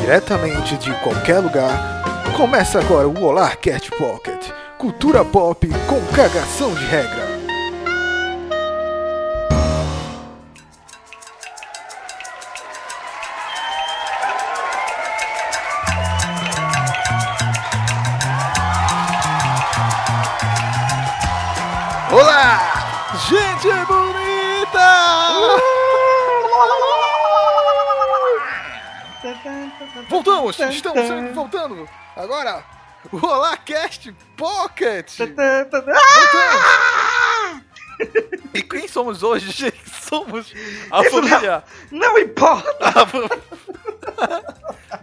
diretamente de qualquer lugar, começa agora o Olá Cat Pocket, cultura pop com cagação de regra. Olá, gente bonita! Voltamos, estamos voltando. Agora, o Olá Cast Pocket. Voltamos. E quem somos hoje, gente? Somos a Isso família. Não importa! a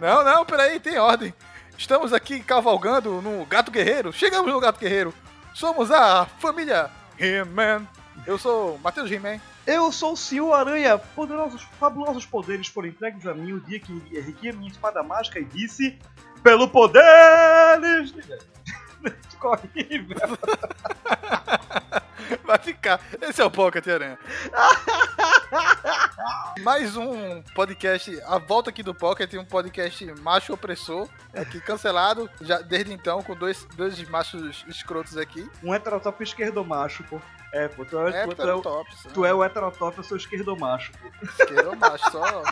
Não, não, peraí, tem ordem. Estamos aqui cavalgando no Gato Guerreiro. Chegamos no Gato Guerreiro. Somos a família He-Man. Eu sou o Matheus He-Man. Eu sou o Sil Aranha. Poderosos, fabulosos poderes foram entregues a mim o dia que ergui a minha espada mágica e disse: Pelo poderes! Ficou horrível. Vai ficar. Esse é o Pocket Aranha. Mais um podcast, a volta aqui do Pocket, um podcast macho opressor, aqui cancelado, já desde então, com dois, dois machos escrotos aqui. Um heterotop esquerdomacho, pô. É, pô, tu é, É, tu, tu é, tu é o heterotop, eu sou esquerdomacho, pô. Esquerdo macho, só.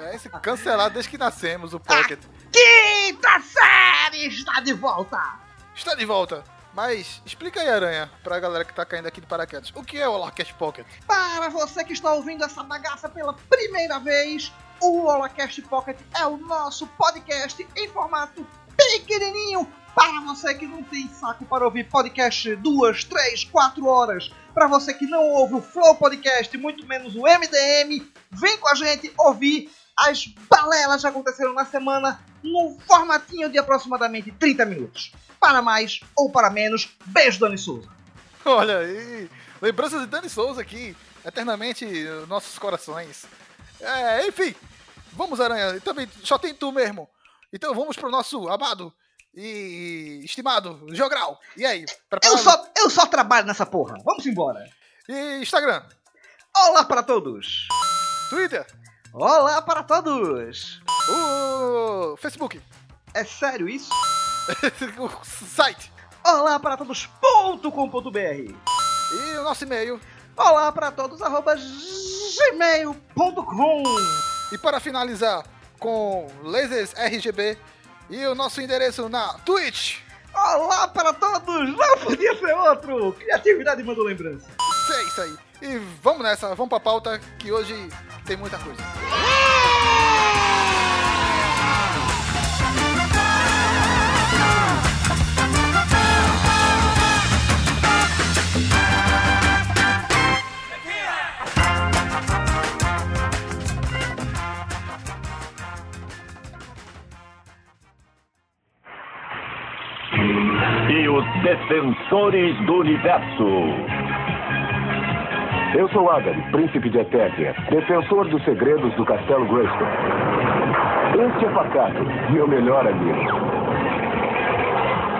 É esse cancelado desde que nascemos, o Pocket. Quinta série está de volta! Está de volta. Mas explica aí, Aranha, pra galera que tá caindo aqui de paraquedas. O que é o Larcast Pocket? Para você que está ouvindo essa bagaça pela primeira vez, o Holocast Pocket é o nosso podcast em formato pequenininho. Para você que não tem saco para ouvir podcast duas, três, quatro horas. Para você que não ouve o Flow Podcast, muito menos o MDM, vem com a gente ouvir as balelas que aconteceram na semana num formatinho de aproximadamente 30 minutos. Para mais ou para menos, beijo, Dani Souza. Olha aí. Lembranças de Dani Souza aqui, eternamente nos nossos corações. É, enfim. Vamos, Aranha. Também só tem tu mesmo. Então vamos pro nosso amado e estimado Jogral. E aí? Preparado? Eu só, eu só trabalho nessa porra. Vamos embora. E Instagram, Olá para todos! Twitter, Olá para todos! o Facebook, É sério isso? o site Olá para todos.com.br e o nosso e-mail. Olá para todos arroba gmail.com E para finalizar com lasers RGB e o nosso endereço na Twitch. Olá para todos! Não podia ser outro! Criatividade mandou lembrança. É isso aí. E vamos nessa, vamos pra pauta que hoje tem muita coisa. e os Defensores do Universo. Eu sou Agari, príncipe de Etéria, defensor dos segredos do Castelo Grayskull. Este é Pacato, meu melhor amigo.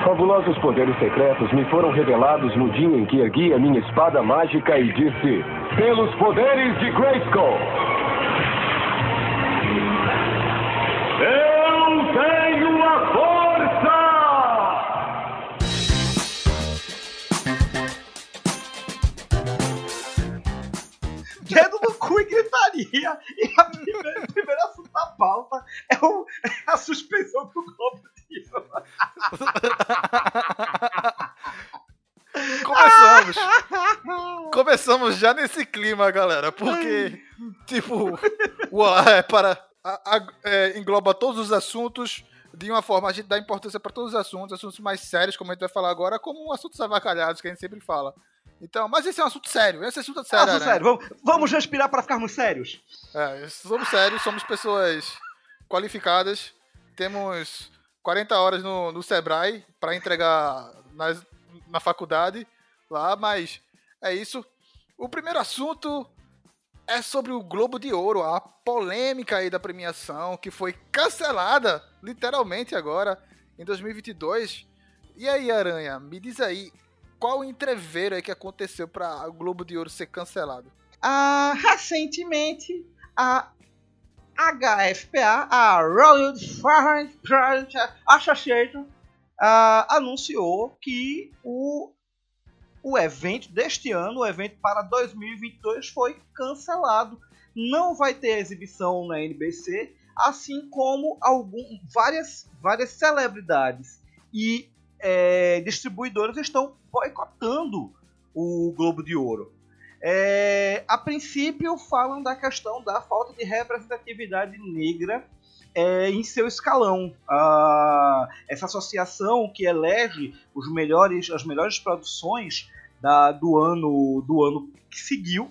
Fabulosos poderes secretos me foram revelados no dia em que ergui a minha espada mágica e disse: Pelos poderes de Grayskull! Eu gritaria. E a primeira, o primeiro assunto da pauta é, o- é a suspensão do Globo de. Começamos! Começamos já nesse clima, galera, porque, tipo, é para. a- a- é, engloba todos os assuntos de uma forma. A gente dá importância para todos os assuntos, assuntos mais sérios, como a gente vai falar agora, como assuntos avacalhados que a gente sempre fala. Então, mas esse é um assunto sério, esse é um assunto sério. Assunto né? sério, vamos, vamos respirar para ficarmos sérios. É, somos sérios, somos pessoas qualificadas, temos 40 horas no, no Sebrae para entregar nas- na faculdade lá, mas é isso. O primeiro assunto é sobre o Globo de Ouro, a polêmica aí da premiação que foi cancelada, literalmente agora, em 2022. E aí, Aranha, me diz aí, qual o entreveiro aí que aconteceu para o Globo de Ouro ser cancelado? Ah, recentemente, a HFPA, a Royal Foreign Association, uh, anunciou que o, o evento deste ano, o evento para 2022, foi cancelado. Não vai ter exibição na NBC, assim como algum, várias, várias celebridades e é, distribuidores estão boicotando o Globo de Ouro. É, a princípio, falam da questão da falta de representatividade negra é, em seu escalão. Ah, essa associação que elege os melhores, as melhores produções da, do ano do ano que seguiu,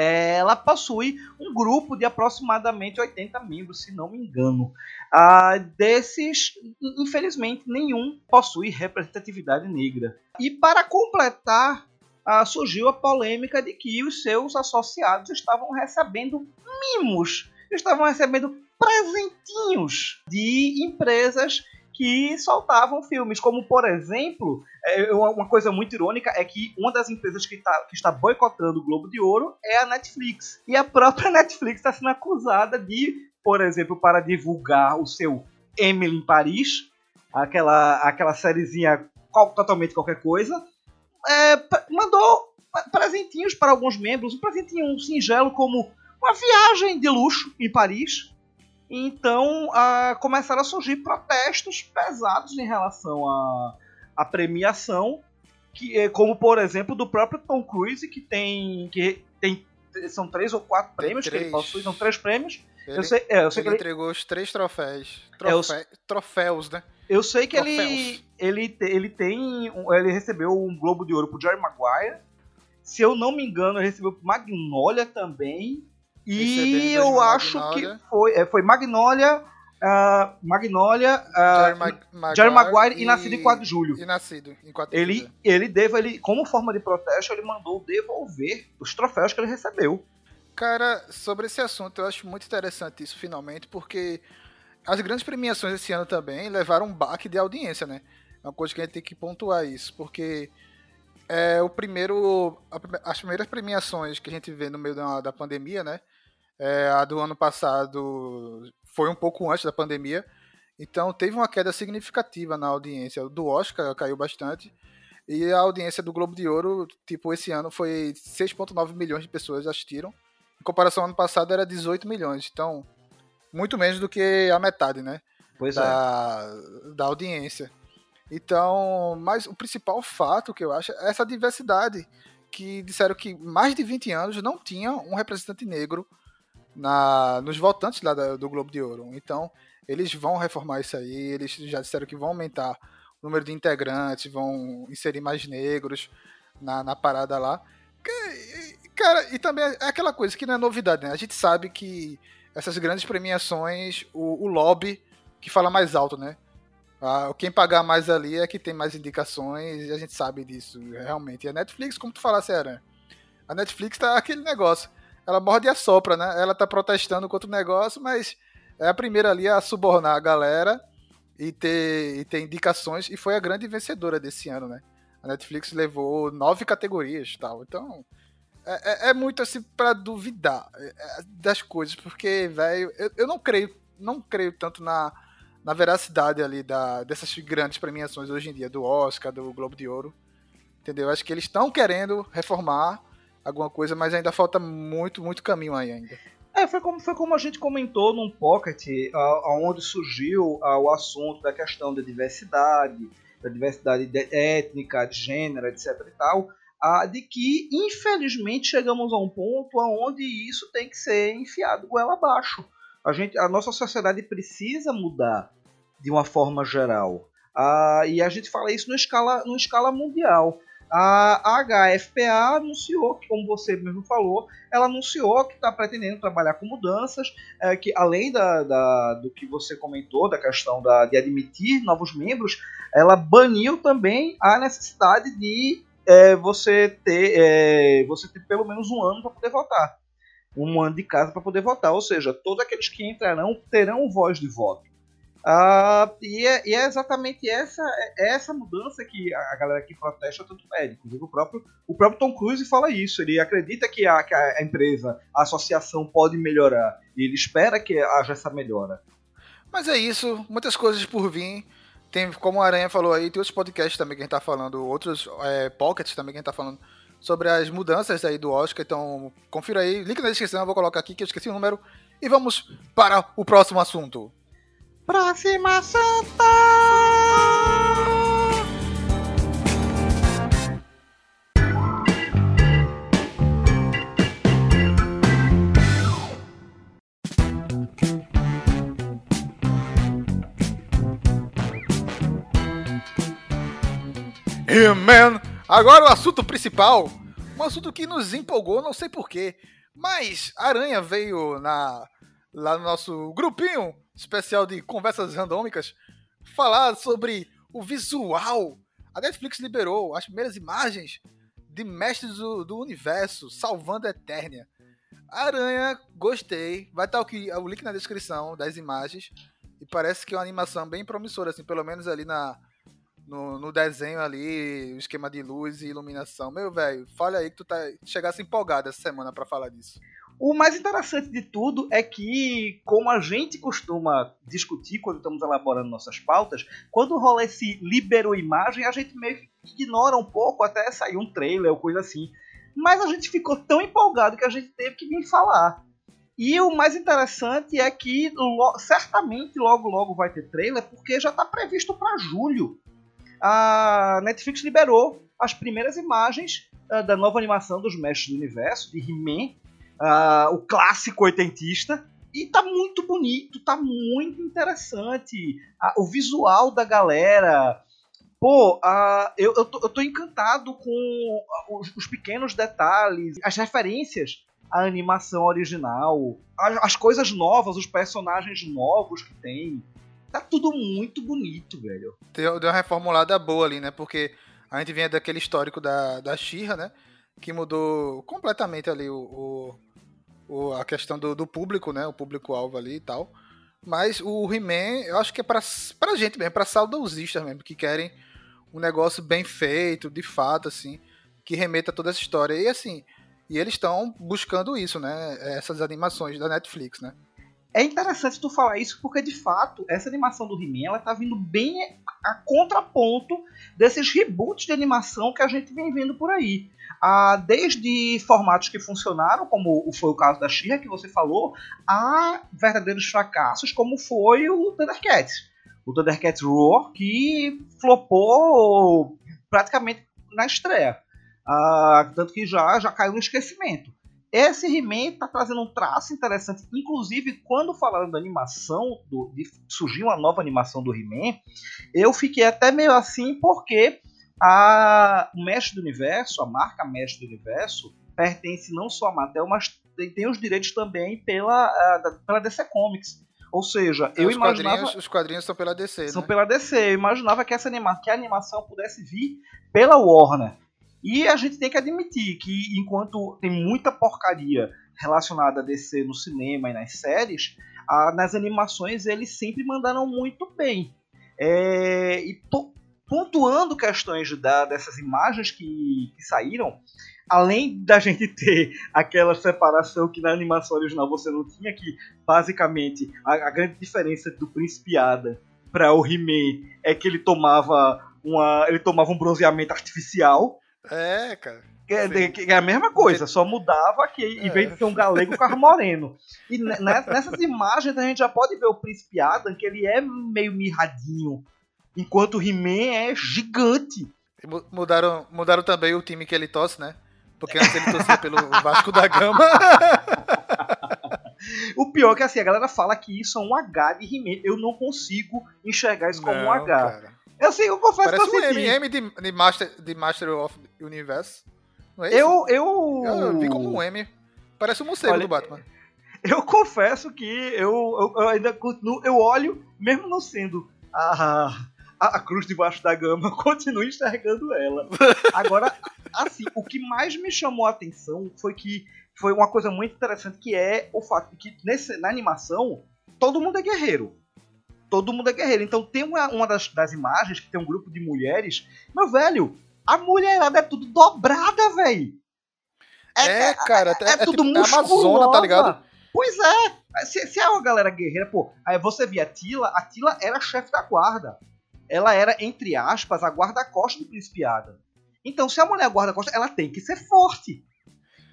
ela possui um grupo de aproximadamente 80 membros, se não me engano. Ah, desses, infelizmente, nenhum possui representatividade negra. E para completar, ah, surgiu a polêmica de que os seus associados estavam recebendo mimos, estavam recebendo presentinhos de empresas que soltavam filmes, como por exemplo, é, uma coisa muito irônica é que uma das empresas que, tá, que está boicotando o Globo de Ouro é a Netflix. E a própria Netflix está sendo acusada de, por exemplo, para divulgar o seu Emily em Paris, aquela, aquela sériezinha totalmente qualquer coisa, é, mandou presentinhos para alguns membros, um presentinho singelo como uma viagem de luxo em Paris, então uh, começaram a surgir protestos pesados em relação à, à premiação, que, eh, como por exemplo do próprio Tom Cruise, que tem, que tem são três ou quatro prêmios que ele possui, são três prêmios. Ele, eu sei, é, eu sei ele entregou os três troféus. Trofé, é, troféus, né? Eu sei que ele, ele, ele tem. Ele recebeu um Globo de Ouro pro Jerry Maguire. Se eu não me engano, ele recebeu pro Magnolia também. E eu acho Magnolia. que foi, é, foi Magnolia, uh, Magnolia, uh, Jerry, Maguire, e, e, Nascido em 4 de Julho. E Nascido em 4 de ele, Julho. Ele deve, ele, como forma de protesto, ele mandou devolver os troféus que ele recebeu. Cara, sobre esse assunto, eu acho muito interessante isso, finalmente, porque as grandes premiações esse ano também levaram um baque de audiência, né? É uma coisa que a gente tem que pontuar isso, porque é o primeiro, as primeiras premiações que a gente vê no meio da, da pandemia, né? É, a do ano passado foi um pouco antes da pandemia, então teve uma queda significativa na audiência. Do Oscar caiu bastante. E a audiência do Globo de Ouro, tipo, esse ano foi 6,9 milhões de pessoas assistiram. Em comparação ao ano passado era 18 milhões. Então, muito menos do que a metade, né? Pois da, é. Da audiência. Então, mas o principal fato que eu acho é essa diversidade. Que disseram que mais de 20 anos não tinha um representante negro na, nos votantes lá da, do Globo de Ouro. Então, eles vão reformar isso aí, eles já disseram que vão aumentar o número de integrantes, vão inserir mais negros na, na parada lá. Cara, e também é aquela coisa que não é novidade, né? A gente sabe que essas grandes premiações, o, o lobby que fala mais alto, né? Ah, quem pagar mais ali é que tem mais indicações e a gente sabe disso, realmente. E a Netflix, como tu falasse, era. A Netflix tá aquele negócio ela morde e assopra, né? Ela tá protestando contra o negócio, mas é a primeira ali a subornar a galera e ter, e ter indicações, e foi a grande vencedora desse ano, né? A Netflix levou nove categorias tal. Então, é, é, é muito assim para duvidar é, é, das coisas, porque, velho, eu, eu não creio, não creio tanto na, na veracidade ali da, dessas grandes premiações hoje em dia, do Oscar, do Globo de Ouro. Entendeu? Acho que eles estão querendo reformar alguma coisa, mas ainda falta muito, muito caminho aí ainda. É, foi como, foi como a gente comentou num pocket, onde surgiu o assunto da questão da diversidade, da diversidade de, étnica, de gênero, etc e tal, de que, infelizmente, chegamos a um ponto onde isso tem que ser enfiado goela abaixo. A, gente, a nossa sociedade precisa mudar de uma forma geral. Ah, e a gente fala isso numa escala, numa escala mundial. A HFPA anunciou, que, como você mesmo falou, ela anunciou que está pretendendo trabalhar com mudanças, é, que além da, da, do que você comentou, da questão da, de admitir novos membros, ela baniu também a necessidade de é, você, ter, é, você ter pelo menos um ano para poder votar. Um ano de casa para poder votar, ou seja, todos aqueles que entrarão terão voz de voto. Uh, e, é, e, é, exatamente essa, é essa mudança que a galera que protesta tanto pede. Inclusive o próprio, o próprio Tom Cruise fala isso. Ele acredita que a, que a empresa, a associação pode melhorar. E ele espera que haja essa melhora. Mas é isso, muitas coisas por vir. Tem, como a Aranha falou aí, tem outros podcasts também que a gente tá falando, outros é, pockets também que a gente tá falando sobre as mudanças aí do Oscar. Então, confira aí, link na descrição, eu vou colocar aqui que eu esqueci o número. E vamos para o próximo assunto. Próxima Santa! Hey, man! Agora o assunto principal, um assunto que nos empolgou, não sei porquê, mas Aranha veio na, lá no nosso grupinho especial de conversas randômicas, falar sobre o visual. A Netflix liberou as primeiras imagens de Mestres do, do Universo, salvando a Eternia. Aranha, gostei. Vai estar o, o link na descrição das imagens. E parece que é uma animação bem promissora, assim, pelo menos ali na, no, no, desenho ali, o esquema de luz e iluminação. Meu velho, fala aí que tu tá, chegasse empolgado essa semana para falar disso. O mais interessante de tudo é que, como a gente costuma discutir quando estamos elaborando nossas pautas, quando rola esse liberou imagem, a gente meio que ignora um pouco até sair um trailer ou coisa assim. Mas a gente ficou tão empolgado que a gente teve que vir falar. E o mais interessante é que lo certamente logo logo vai ter trailer, porque já está previsto para julho. A Netflix liberou as primeiras imagens uh, da nova animação dos Mestres do Universo, de He-Man, uh, o clássico oitentista. E tá muito bonito, tá muito interessante. Uh, o visual da galera. Pô, uh, eu, eu, tô, eu tô encantado com os, os, pequenos detalhes, as referências à animação original, as, as coisas novas, os personagens novos que tem. Tá tudo muito bonito, velho. Deu, deu uma reformulada boa ali, né? Porque a gente vinha daquele histórico da, da Xirra, né? Que mudou completamente ali o, o o, a questão do, do, público, né? O público-alvo ali e tal. Mas o He-Man, eu acho que é pra, pra gente mesmo, pra saudosistas mesmo, que querem um negócio bem feito, de fato, assim, que remeta toda essa história. E assim, e eles estão buscando isso, né? Essas animações da Netflix, né? É interessante tu falar isso porque de fato essa animação do He-Man ela tá vindo bem a contraponto desses reboots de animação que a gente vem vendo por aí ah, desde formatos que funcionaram, como foi o caso da Shira que você falou, a verdadeiros fracassos, como foi o Thundercats. O Thundercats Roar, que flopou praticamente na estreia. Ah, tanto que já, já caiu no esquecimento. Esse He-Man está trazendo um traço interessante. Inclusive, quando falaram da animação, do, de, surgiu uma nova animação do He-Man, eu fiquei até meio assim, porque a, o Mestre do Universo, a marca Mestre do Universo, pertence não só a Mattel, mas tem, tem os direitos também pela, a, pela DC Comics. Ou seja, eu os imaginava. Quadrinhos, os quadrinhos são pela DC. São né? pela DC. Eu imaginava que, essa anima... que a animação pudesse vir pela Warner. E a gente tem que admitir que, enquanto tem muita porcaria relacionada a DC no cinema e nas séries, a, nas animações eles sempre mandaram muito bem. É, e pontuando questões da, dessas imagens que, que saíram, além da gente ter aquela separação que na animação original você não tinha, que basicamente a, a grande diferença do Príncipe Ada para o He-Man é que ele tomava uma ele tomava um bronzeamento artificial. É, cara. É, é, a mesma coisa, só mudava que é. em vez de ser um galego, ficava moreno. E nessas imagens a gente já pode ver o Príncipe Adam, que ele é meio mirradinho Enquanto o He-Man é gigante. Mudaram, mudaram também o time que ele torce, né? Porque antes ele torcia pelo Vasco da Gama. o pior é que assim, a galera fala que isso é um H de He-Man. Eu não consigo enxergar isso como não, um H. Cara. Eu sei, eu confesso Parece que eu um M, M de, de, Master, de Master of Universe. Não é eu, eu... eu vi como um M. Parece um morcego Olha, do Batman. Eu confesso que eu, eu, eu ainda continuo, eu olho, mesmo não sendo a, a, cruz debaixo da gama, continuo enxergando ela. Agora, assim, o que mais me chamou a atenção foi que foi uma coisa muito interessante que é o fato de que nesse, na animação todo mundo é guerreiro. todo mundo é guerreiro. Então tem uma, uma das, das imagens que tem um grupo de mulheres. Meu velho, a mulherada é tudo dobrada, velho. É, cara, é, é, tudo tipo, é musculosa. Amazona, tá ligado? Pois é. Se, se é uma galera guerreira, pô, aí você via a Tila, a Tila era chefe da guarda. Ela era, entre aspas, a guarda-costa do Príncipe Adam. Então, se a mulher é guarda-costa, ela tem que ser forte.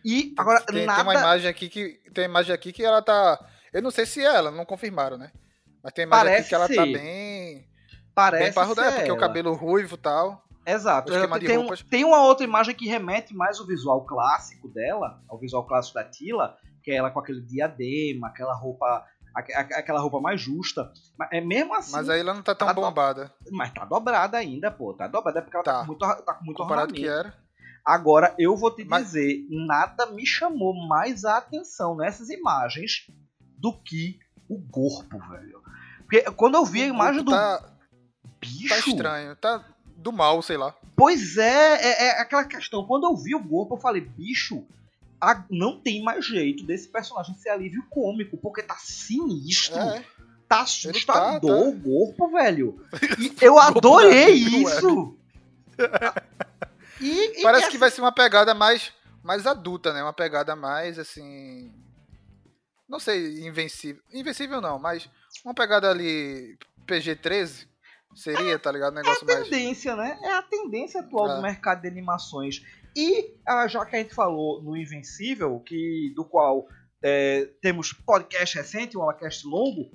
E agora, Tem, nada. tem uma imagem aqui que. Tem uma imagem aqui que ela tá. Eu não sei se é ela, não confirmaram, né? Mas tem imagem Parece aqui que ela tá ser. bem. parece bem parrudada, ser porque o ela. cabelo ruivo e tal. Exato. o tem, um- tem uma outra imagem que remete mais ao visual clássico dela, ao visual clássico da Tila, que é ela com aquele diadema, aquela roupa, aquela roupa mais justa. Mas é mesmo assim, Mas aí ela não tá tão Tá do- bombada mas tá dobrada ainda, pô, tá dobrada é porque ela tá, Tá. com muito, tá com muito comparado ornamento. que era. Agora, eu vou te Mas- dizer, nada me chamou mais a atenção nessas imagens do que o corpo, velho. Porque quando eu vi a imagem do Tá, bicho, tá estranho, tá do mal, sei lá. Pois é, é, é aquela questão. Quando eu vi o corpo, eu falei, bicho, não tem mais jeito desse personagem ser alívio cômico, porque tá sinistro. É. Tá tá- assustador tá. o corpo, velho. E eu adorei isso. E, e Parece essa- que vai ser uma pegada mais, mais adulta, né? Uma pegada mais assim. Não sei, invencível. Invencível não, mas uma pegada ali PG-13 seria, tá ligado? Um negócio mais. tendência, né? É a tendência atual É. do mercado de animações. E ah, já que a gente falou no Invencível, que do qual é, temos podcast recente, um podcast longo,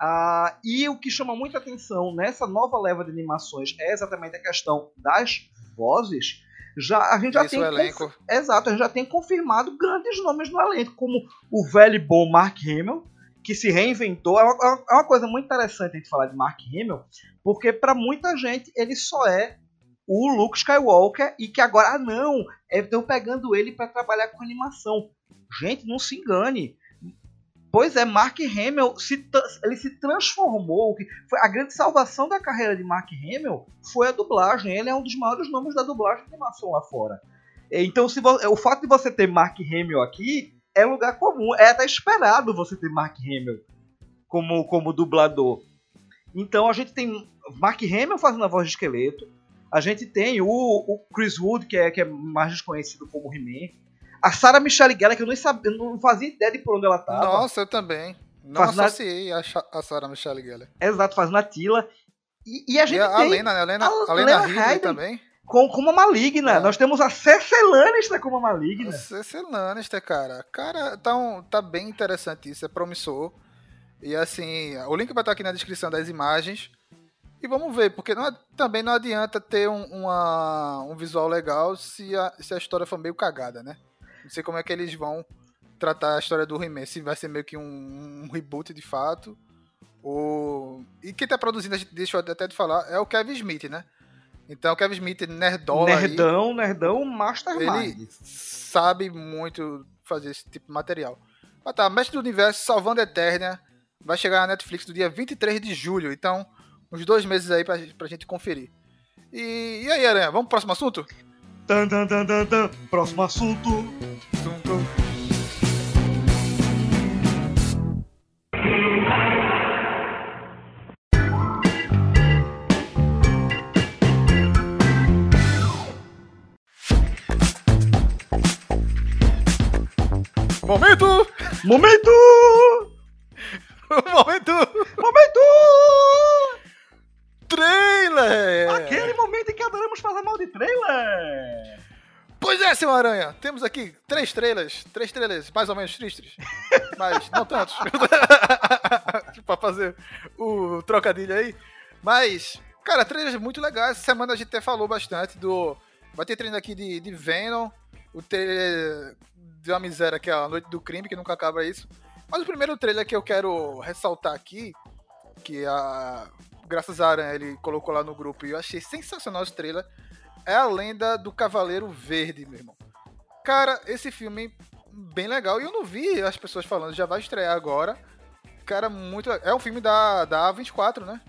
ah, e o que chama muita atenção nessa nova leva de animações é exatamente a questão das vozes. Já, a gente já Isso, tem o elenco. Exato, a gente já tem confirmado grandes nomes no elenco, como o velho e bom Mark Hamill, que se reinventou. É uma, é uma coisa muito interessante a gente falar de Mark Hamill, porque pra muita gente ele só é o Luke Skywalker e que agora, ah não, estão pegando ele pra trabalhar com animação. Gente, não se engane. Pois é, Mark Hamill se, ele se transformou. Foi a grande salvação da carreira de Mark Hamill foi a dublagem. Ele é um dos maiores nomes da dublagem de animação lá fora. Então, se o fato de você ter Mark Hamill aqui é lugar comum. É até esperado você ter Mark Hamill como, como dublador. Então a gente tem Mark Hamill fazendo a voz de esqueleto. A gente tem o, o Chris Wood, que é, que é mais desconhecido como He-Man. A Sarah Michelle Gellar, que eu nem sabia, eu não fazia ideia de por onde ela tava. Nossa, eu também. Não Faz na- associei a, a Sarah Michelle Gellar. Exato, fazendo a Tila. E, e a E gente a, a tem Lena, né? A Lena, a a Lena Lena também. com, como a Maligna. É. Nós temos a Cersei Lannister como a Maligna. Cersei Lannister, cara. Cara, tá, um- tá bem interessante isso, é promissor. E assim, o link vai estar aqui na descrição das imagens. E vamos ver, porque não, também não adianta ter um, uma- um visual legal se a, se a história for meio cagada, né? Não sei como é que eles vão tratar a história do He-Man, se vai ser meio que um, um reboot de fato. Ou... E quem tá produzindo, a gente deixou até de falar, é o Kevin Smith, né? Então o Kevin Smith, nerdola aí, Nerdão, nerdão, mastermind. ele sabe muito fazer esse tipo de material. Mas tá, Mestre do Universo, Salvando a Eternia, vai chegar na Netflix no dia 23 de julho. Então, uns dois meses aí pra, pra gente conferir. E, e aí, Aranha, vamos pro próximo assunto? Tan, tan, tan, tan, tan. Próximo assunto. Tum, tum. Momento! Momento! Momento! Momento! Trailer! Aquele momento em que adoramos falar mal de trailer! Pois é, seu Aranha, temos aqui três trailers, três trailers mais ou menos tristes, mas não tantos, pra fazer o trocadilho aí. Mas, cara, trailers muito legais. Essa semana a gente até falou bastante do. Vai ter trailer aqui de, de Venom, o trailer de uma miséria que é a Noite do Crime, que nunca acaba isso. Mas o primeiro trailer que eu quero ressaltar aqui, que a. Graças a Aranha ele colocou lá no grupo e eu achei sensacional esse trailer é a lenda do Cavaleiro Verde, meu irmão. Cara, esse filme bem legal. E eu não vi as pessoas falando, já vai estrear agora. Cara, muito. É um filme da, da A24, né?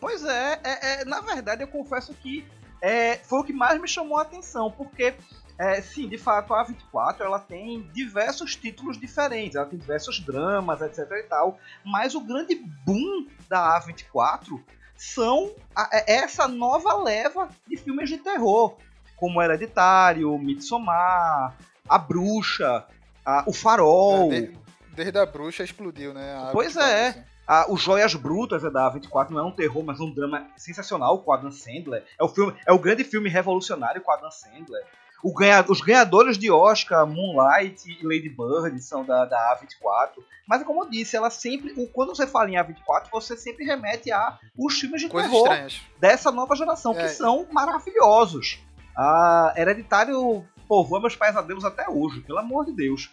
Pois é, é, é, na verdade eu confesso que é, foi o que mais me chamou a atenção, porque É, sim, de fato, a A24 ela tem diversos títulos diferentes, ela tem diversos dramas, etc e tal, mas o grande boom da A24 são a, é essa nova leva de filmes de terror, como Hereditário, Midsommar, A Bruxa, a, O Farol. É, desde, desde a Bruxa explodiu, né? A pois A24, é. assim. Ah, o Joias Brutas é da A24, não é um terror, mas um drama sensacional com Adam Sandler. É o, filme, é o grande filme revolucionário com Adam Sandler. Ganha, os ganhadores de Oscar, Moonlight e Lady Bird, são da, da A24. Mas como eu disse, ela sempre. Quando você fala em A24, você sempre remete a os filmes de Coisas terror estranhas. dessa nova geração, que É. são maravilhosos. A Hereditário povoa meus pesadelos até hoje, pelo amor de Deus.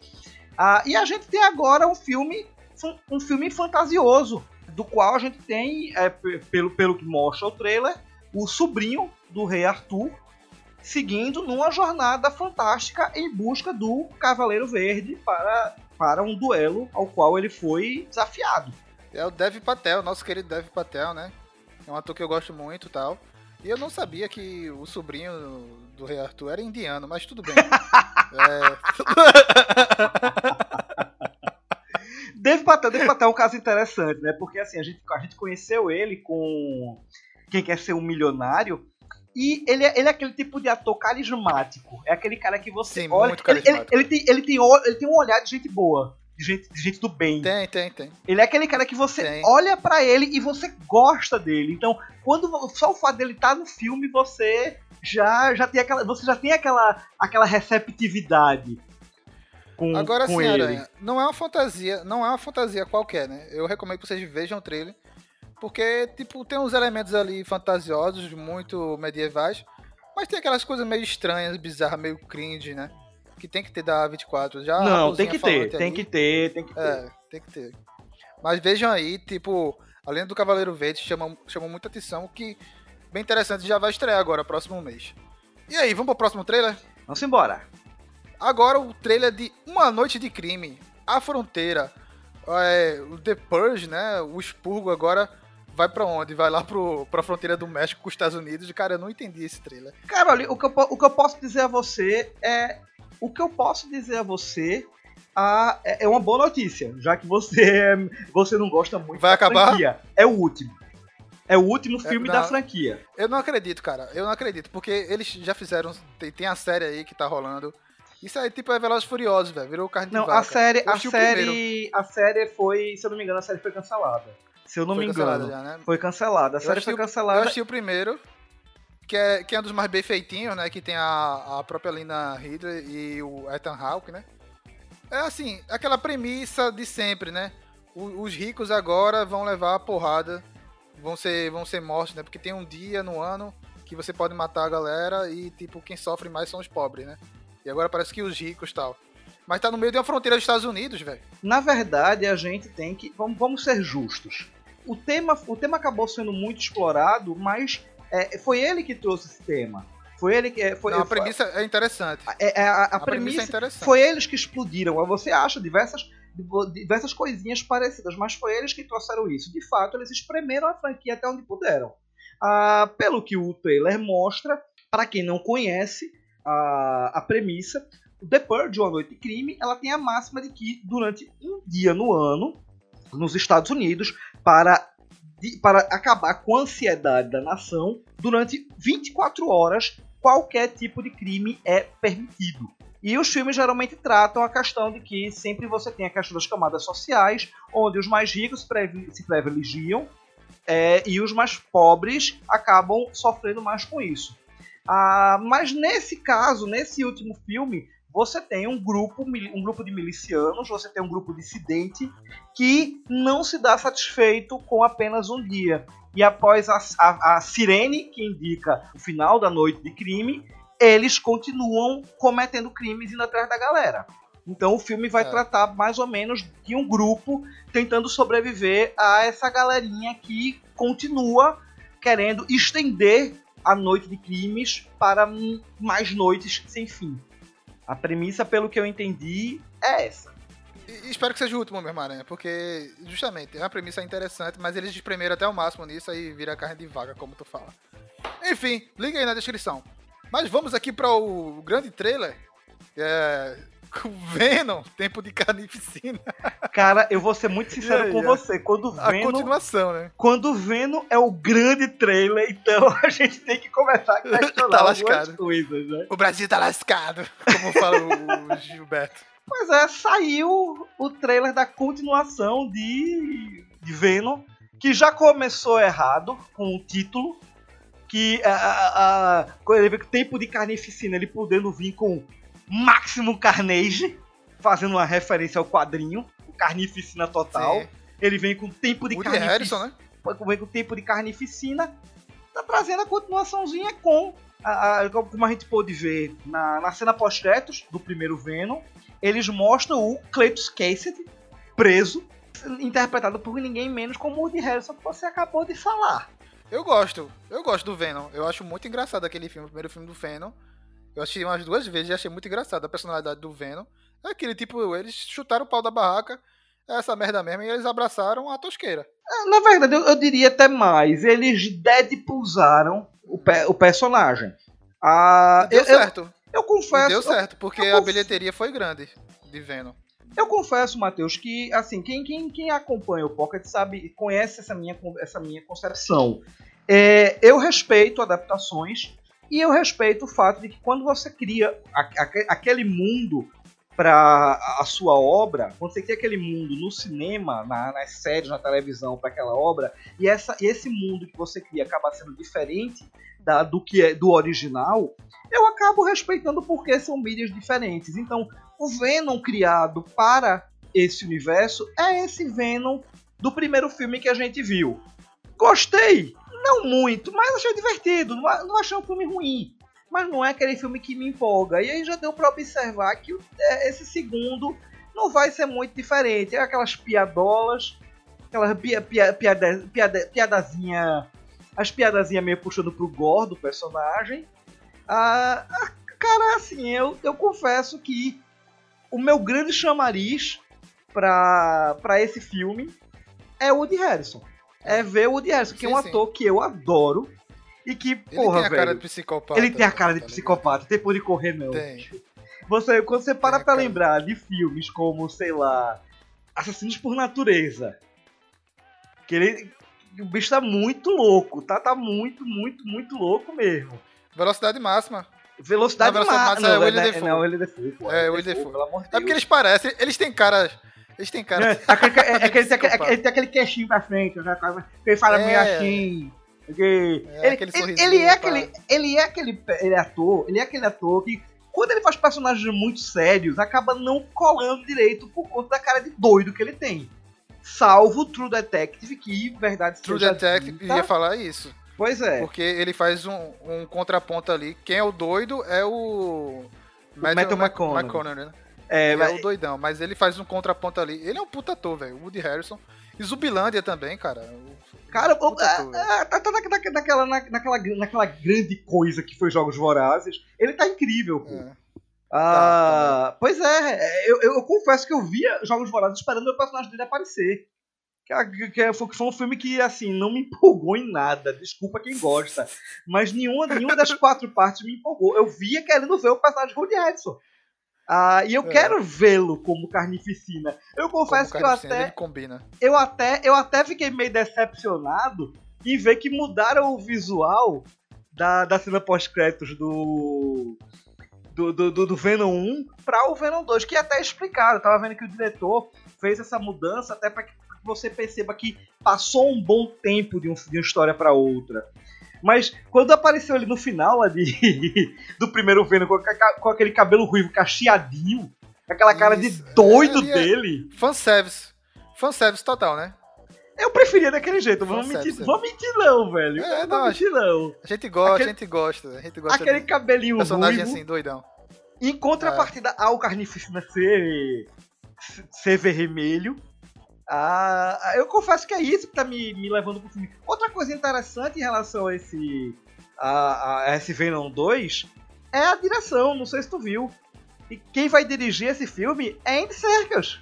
Ah, e a gente tem agora um filme, um filme fantasioso, do qual a gente tem, é, pe- pelo, pelo que mostra o trailer, o sobrinho do rei Arthur seguindo numa jornada fantástica em busca do Cavaleiro Verde para, para um duelo ao qual ele foi desafiado. É o Dev Patel, nosso querido Dev Patel, né? É um ator que eu gosto muito e tal. E eu não sabia que o sobrinho do Rei Arthur era indiano, mas tudo bem. É, Dave Patel, Dave Patel é um caso interessante, né? Porque assim, a gente, a gente conheceu ele com Quem Quer Ser um Milionário. E ele é, ele é aquele tipo de ator carismático. É aquele cara que você Sim, olha. muito ele, ele, carismático. ele tem, ele, tem, ele tem um olhar de gente boa. De gente, de gente do bem. tem, tem, tem. Ele é aquele cara que você Tem. olha pra ele e você gosta dele. Então, quando só o fato dele estar no filme, você já, já tem aquela. Você já tem aquela, aquela receptividade com, Agora com sim, ele. Aranha, não é uma fantasia, não é uma fantasia qualquer, né? Eu recomendo que vocês vejam o trailer, porque tipo tem uns elementos ali fantasiosos, muito medievais, mas tem aquelas coisas meio estranhas, bizarras, meio cringe, né? Que tem que ter da 24. Já Não, tem que ter, tem ali. que ter, tem que ter. É, tem que ter. Mas vejam aí, tipo, além do Cavaleiro Verde, chamam, chamam muita atenção, que bem interessante, já vai estrear agora, próximo mês. E aí, vamos pro próximo trailer? Vamos embora. Agora o trailer de Uma Noite de Crime, A Fronteira, é, o The Purge, né? O expurgo agora vai pra onde? Vai lá pro, pra fronteira do México com os Estados Unidos. Cara, eu não entendi esse trailer. Cara, olha, o que, eu, o que eu posso dizer a você é. O que eu posso dizer a você ah, é é uma boa notícia, já que você, você não gosta muito Vai da acabar? franquia. É o último. É o último É, filme não. da franquia. Eu não acredito, cara. Eu não acredito, porque eles já fizeram. Tem, tem a série aí que tá rolando. Isso aí, tipo, é Velozes e Furiosos, velho. Virou carne Não, de a vaca. série, Eu a assisti o série, a série foi, se eu não me engano, a série foi cancelada. Se eu não Foi me cancelada engano, já, né? foi cancelada. A série foi o- Eu cancelada. assisti o primeiro, que é, que é um dos mais bem feitinhos, né? Que tem a, a própria Lina Ridley e o Ethan Hawke, né? É assim, aquela premissa de sempre, né? O- os ricos agora vão levar a porrada, vão ser, vão ser mortos, né? Porque tem um dia no ano que você pode matar a galera e, tipo, quem sofre mais são os pobres, né? E agora parece que os ricos tal. Mas tá no meio de uma fronteira dos Estados Unidos, velho. Na verdade, a gente tem que. Vamos, vamos ser justos. O tema, o tema acabou sendo muito explorado, mas é, foi ele que trouxe esse tema. Foi ele que. é, Foi, Não, a foi- premissa é interessante. é- é- a, a A premissa premissa é interessante. foi eles que explodiram. Você acha diversas, diversas coisinhas parecidas, mas foi eles que trouxeram isso. De fato, eles espremeram a franquia até onde puderam. Ah, pelo que o trailer mostra, para quem não conhece a, a premissa, o The Purge, Uma Noite de Crime, ela tem a máxima de que durante um dia no ano, nos Estados Unidos, para, para acabar com a ansiedade da nação, durante 24 horas, qualquer tipo de crime é permitido. E os filmes geralmente tratam a questão de que sempre você tem a questão das camadas sociais, onde os mais ricos se privilegiam é, e os mais pobres acabam sofrendo mais com isso. Ah, mas nesse caso, nesse último filme, você tem um grupo, um grupo de milicianos, você tem um grupo dissidente que não se dá satisfeito com apenas um dia. E após a, a- a sirene que indica o final da noite de crime, eles continuam cometendo crimes indo atrás da galera. Então o filme vai É. tratar mais ou menos de um grupo tentando sobreviver a essa galerinha que continua querendo estender a noite de crimes para mais noites sem fim. A premissa, pelo que eu entendi, é essa. E- e espero que seja o último mesmo, Aranha, porque justamente é uma premissa interessante, mas eles espremeram até o máximo nisso aí vira carne de vaga, como tu fala. Enfim, liga aí na descrição. Mas vamos aqui para o grande trailer. É, com Venom, Tempo de Carnificina. Cara, eu vou ser muito sincero aí, com é. você. Quando A Venom, continuação, né? quando Venom é o grande trailer, então a gente tem que começar a questionar Tá algumas lascado. coisas, né? O Brasil tá lascado, como fala o Gilberto. Pois é, saiu o trailer da continuação de, de Venom, que já começou errado com o título. Que a, a, a- tempo de carnificina ele podendo vir com Máximo Carnage, fazendo uma referência ao quadrinho, o Carnificina Total. Sim. Ele vem com tempo de Woody carnificina. Harrison, né? Vem com tempo de carnificina. Tá trazendo a continuaçãozinha com. a- a- como a gente pôde ver na, na cena pós-créditos do primeiro Venom, eles mostram o Cletus Cassidy preso, interpretado por ninguém menos como o Woody Harrison que você acabou de falar. Eu gosto, eu gosto do Venom. Eu acho muito engraçado aquele filme, o primeiro filme do Venom. Eu assisti umas duas vezes e achei muito engraçado a personalidade do Venom. É aquele tipo, eles chutaram o pau da barraca, é essa merda mesmo, e eles abraçaram a tosqueira. Na verdade, eu, eu diria até mais. Eles Deadpoolizaram o, pe- o personagem. Ah, deu eu, eu, certo, eu e confesso. deu certo, porque eu a bilheteria foi grande de Venom. Eu confesso, Matheus, que assim, quem, quem, quem acompanha o Pocket sabe, conhece essa minha, essa minha concepção. É, eu respeito adaptações e eu respeito o fato de que quando você cria aquele mundo para a sua obra, quando você cria aquele mundo no cinema, na- nas séries, na televisão para aquela obra, e, essa, e esse mundo que você cria acaba sendo diferente da- do que é do original, eu acabo respeitando porque são mídias diferentes. Então, o Venom criado para esse universo é esse Venom do primeiro filme que a gente viu. Gostei, não muito, mas achei divertido. Não, não achei um filme ruim, mas não é aquele filme que me empolga. E aí já deu para observar que é, esse segundo não vai ser muito diferente. É aquelas piadolas, aquelas pia, pia, piada, piada, piadazinha, as piadazinhas meio puxando pro gore do personagem. Ah, ah, cara, assim, eu, eu confesso que o meu grande chamariz pra esse filme é o Woody Harrison. É ver o Woody que é um Sim, ator que eu adoro e que, Ele porra, tem a cara velho, de psicopata. ele tem a cara de tá psicopata, tem por de correr não. Tem. Você, quando você para Tem pra lembrar de filmes como, sei lá, Assassinos por Natureza, que ele, o bicho tá muito louco, tá, tá muito, muito, muito louco mesmo. Velocidade máxima. Velocidade Não, velocidade máxima. é Não, William não, Dafoe. não, William Dafoe, pô, É, William William Dafoe, Dafoe. Pelo amor de É porque eles parecem, eles têm cara. Eles têm cara. É, aquele, é, é que ele, tem, ele tem aquele queixinho pra frente, né? ele fala É. meio assim. que- É, ele, aquele ele- ele é aquele, ele é aquele ele é ator, ele é aquele ator que quando ele faz personagens muito sérios, acaba não colando direito por conta da cara de doido que ele tem. Salvo o True Detective, que verdade True Detective ia falar isso. Pois é. Porque ele faz um, um contraponto ali. Quem é o doido é o. Matthew McConaughey. né? É, é mas- o doidão, mas ele faz um contraponto ali. Ele é um puta ator, velho. O Woody Harrison. E Zubilândia também, cara. Cara, o- puta ator, velho. é, tá, tá na- na- naquela, na- naquela, naquela grande coisa que foi Jogos Vorazes. Ele tá incrível, pô. É. Ah, Pois é, eu, eu, eu confesso que eu via Jogos Vorazes esperando o personagem dele aparecer. Que, a- que foi, que foi um filme que, assim, não me empolgou em nada. Desculpa quem gosta. Mas nenhuma, nenhuma das quatro partes me empolgou. Eu via querendo ver o personagem de Woody Harrison. Ah, e eu É. quero vê-lo como carnificina. Eu confesso Como que eu até, combina. eu até eu até fiquei meio decepcionado em ver que mudaram o visual da, da cena pós-créditos do, do, do, do- Venom 1 para o Venom 2, que é até explicado. Eu tava vendo que o diretor fez essa mudança até para que você perceba que passou um bom tempo de, um- de uma história para outra. Mas quando apareceu ali no final ali, do primeiro Venom com, com aquele cabelo ruivo cacheadinho, aquela cara Isso, de doido é, ali é- dele, Fanservice. Fanservice total, né? eu preferia daquele jeito. Fanservice, mentir, é. vou mentir não, velho. É, não vou não, mentir não. A gente gosta, Aquele- a gente gosta. A gente gosta Aquele cabelinho personagem ruivo, assim, doidão. em contrapartida ao Carnificina ser, ser vermelho. Ah, eu confesso que é isso que tá me, me levando pro filme. Outra coisa interessante em relação a esse, a, a esse Venom 2 é a direção, não sei se tu viu. E quem vai dirigir esse filme é Andy Serkis.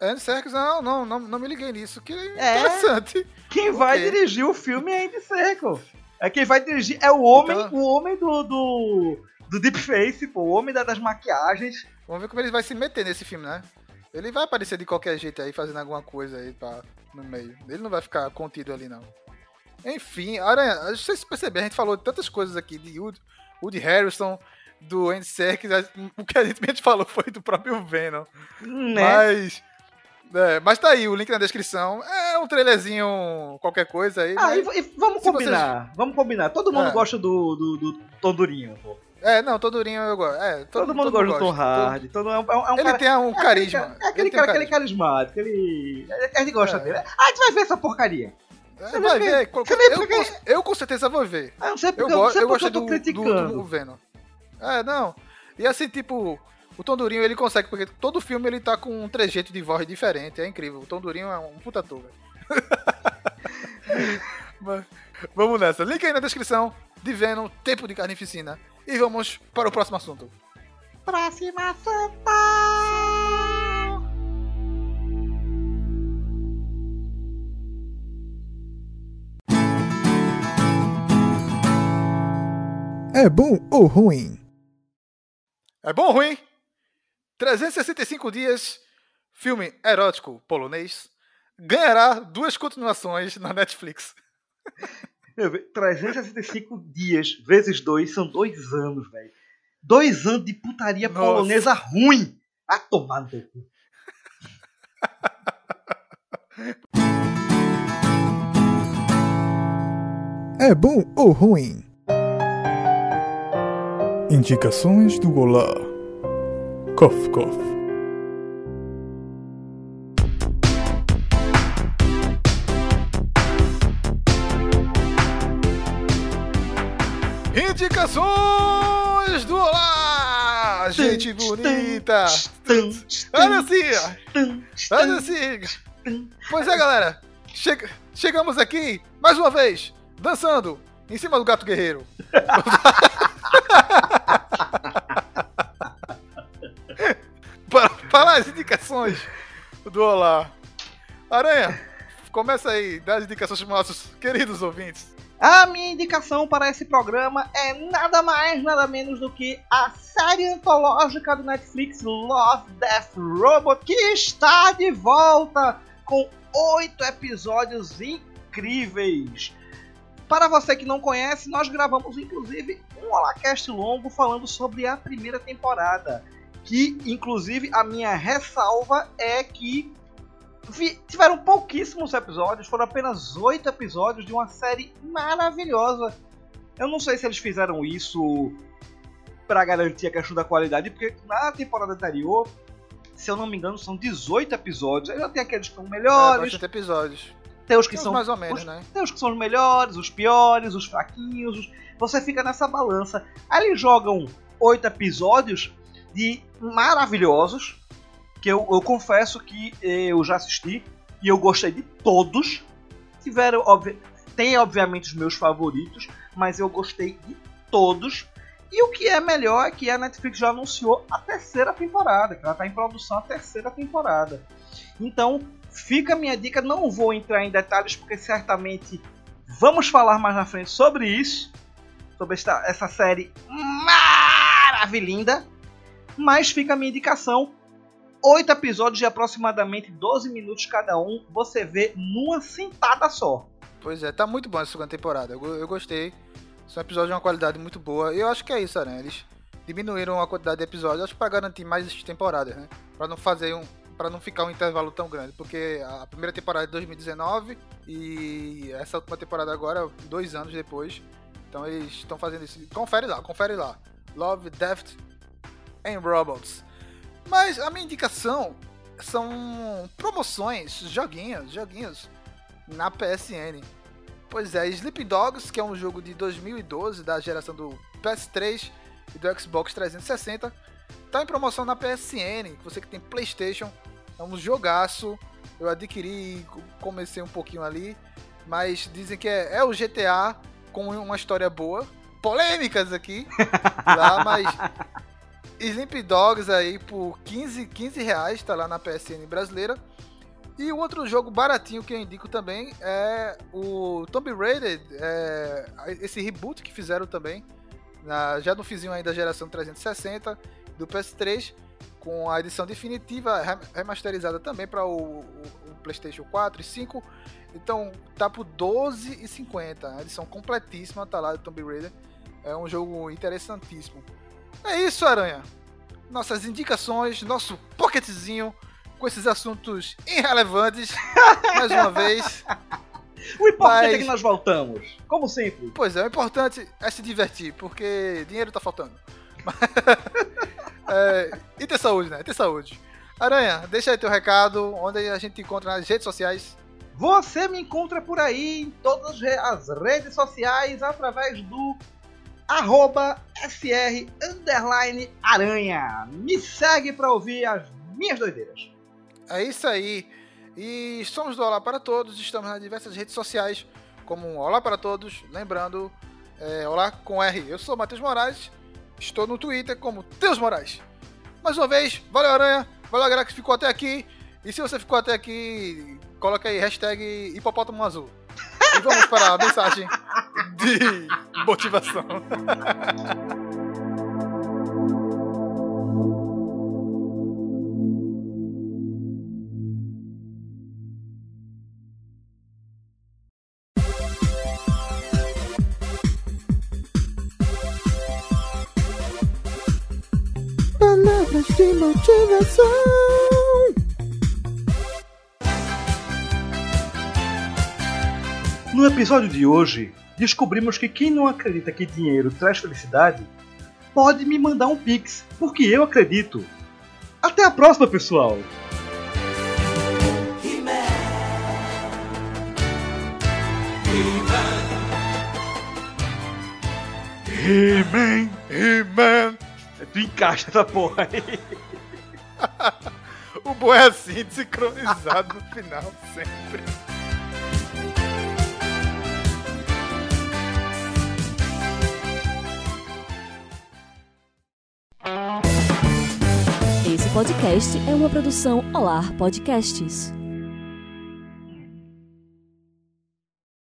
Andy Serkis, não, não, não, não me liguei nisso. Que É. interessante. Quem vai Ok. dirigir o filme é Andy Serkis. É quem vai dirigir é o homem, Então- o homem do, do, do Deepface, pô, o homem da- das maquiagens. Vamos ver como ele vai se meter nesse filme, né? Ele vai aparecer de qualquer jeito aí, fazendo alguma coisa aí pra, no meio. Ele não vai ficar contido ali, não. Enfim, Aranha, não sei se perceber, a gente falou de tantas coisas aqui, de Woody, Woody Harrison, do Andy Serkis, o que a gente menos falou foi do próprio Venom. Né? Mas... é, mas tá aí, o link na descrição. É um trailerzinho, qualquer coisa aí. Ah, mas- e, e vamos combinar, vamos combinar. Todo mundo É. gosta do, do, do Tom Durinho, pô. É, não, todo Durinho eu gosto. É, todo, Todo, mundo gosta do Tom Hardy. Todo, é um, é um Ele cara, tem um é carisma. é aquele Ele tem um cara, aquele carismático, ele, a gente gosta É. dele. Ah, a gente vai ver essa porcaria. É, vai ver. Você Eu, porque- com- eu com certeza vou ver. Ah, não sei Eu, porque eu, gosto, eu gostei do, do, do Venom. É, não. E assim, tipo, o Tom Durinho ele consegue, porque todo filme ele tá com um trejeito de voz diferente. É incrível. O Tom Durinho é um puta ator. Mas, Vamos nessa. Link aí na descrição de Venom, Tempo de Carnificina. E vamos para o próximo assunto. Próxima santa! É bom ou ruim? É bom ou ruim? 365 dias, filme erótico polonês, ganhará duas continuações na Netflix. Meu, velho, 365 dias vezes dois são dois anos, velho. Dois anos de putaria Nossa. polonesa ruim. A tomar no teu cu. É bom ou ruim? Indicações do Olá. Cof, cof. Indicações do Olá! Gente bonita! Olha assim! Olha assim! Pois é, galera! Chega- chegamos aqui, mais uma vez, dançando em cima do gato guerreiro. para, para as indicações do Olá. Aranha, começa aí, dá as indicações para os nossos queridos ouvintes. A minha indicação para esse programa é nada mais, nada menos do que a série antológica do Netflix Love, Death, Robot, que está de volta com oito episódios incríveis. Para você que não conhece, nós gravamos inclusive um Holacast longo falando sobre a primeira temporada. Que, inclusive, a minha ressalva é que tiveram pouquíssimos episódios, foram apenas oito episódios de uma série maravilhosa. Eu não sei se eles fizeram isso para garantir a questão da qualidade, porque na temporada anterior, se eu não me engano, são 18 episódios. Aí já tem aqueles que são É, melhores, bastante episódios. tem os que Tem são mais ou menos, os- né? tem os que são os melhores, os piores, os fraquinhos. os- Você fica nessa balança. Aí eles jogam oito episódios de maravilhosos. Que eu, eu confesso que eu já assisti e eu gostei de todos. Tiveram, obvi tem obviamente os meus favoritos, mas eu gostei de todos. E o que é melhor é que a Netflix já anunciou a terceira temporada, que ela está em produção a terceira temporada. Então, fica a minha dica, não vou entrar em detalhes porque certamente vamos falar mais na frente sobre isso, sobre esta, essa série maravilhinda. Mas fica a minha indicação, oito episódios de aproximadamente 12 minutos cada um, você vê numa sentada só. Pois é, tá muito bom essa segunda temporada. Eu, eu gostei. São episódios de uma qualidade muito boa. E eu acho que é isso, né? Eles diminuíram a quantidade de episódios, acho que pra garantir mais temporadas, né? Pra não fazer um. para não ficar um intervalo tão grande. Porque a primeira temporada é de 2019 e essa última temporada agora, dois anos depois. Então eles estão fazendo isso. Confere lá, confere lá. Love, Death and Robots. Mas a minha indicação são promoções, joguinhos, joguinhos na PSN. Pois é, Sleep Dogs, que é um jogo de 2012 da geração do PS3 e do Xbox 360, tá em promoção na PSN. Você que tem PlayStation, é um jogaço. Eu adquiri, co- comecei um pouquinho ali, mas dizem que é, é o GTA com uma história boa. Polêmicas aqui, lá, mas Sleep Dogs aí por 15, 15 reais, tá lá na PSN brasileira. E o outro jogo baratinho que eu indico também é o Tomb Raider, é, esse reboot que fizeram também, na, já no fizinho aí da geração 360 do PS3, com a edição definitiva remasterizada também para o, o, o, PlayStation 4 e 5. Então tá por 12,50. A edição completíssima tá lá do Tomb Raider. É um jogo interessantíssimo. É isso, Aranha. Nossas indicações, nosso pocketzinho com esses assuntos irrelevantes. mais uma vez. O importante Mas... é que nós voltamos, como sempre. Pois é, o importante é se divertir, porque dinheiro tá faltando. é, e ter saúde, né? Ter saúde. Aranha, deixa aí teu recado, onde a gente encontra nas redes sociais. Você me encontra por aí em todas as redes sociais através do arroba SR Aranha. Me segue para ouvir as minhas doideiras. É isso aí. E somos do Olá para Todos, estamos nas diversas redes sociais, como Olá para Todos, lembrando, é, Olá com R. Eu sou Matheus Moraes, estou no Twitter como Teus Moraes. Mais uma vez, valeu Aranha, valeu a galera que ficou até aqui. E se você ficou até aqui, coloca aí hashtag hipopótamo azul. E vamos para a mensagem de motivação. Palavras de motivação. Episódio de hoje, descobrimos que quem não acredita que dinheiro traz felicidade pode me mandar um pix, porque eu acredito. Até a próxima, pessoal! He-Man, He-Man. Tu encaixa essa porra aí. o bom é assim, desincronizado no final, sempre. Podcast é uma produção Olar Podcasts.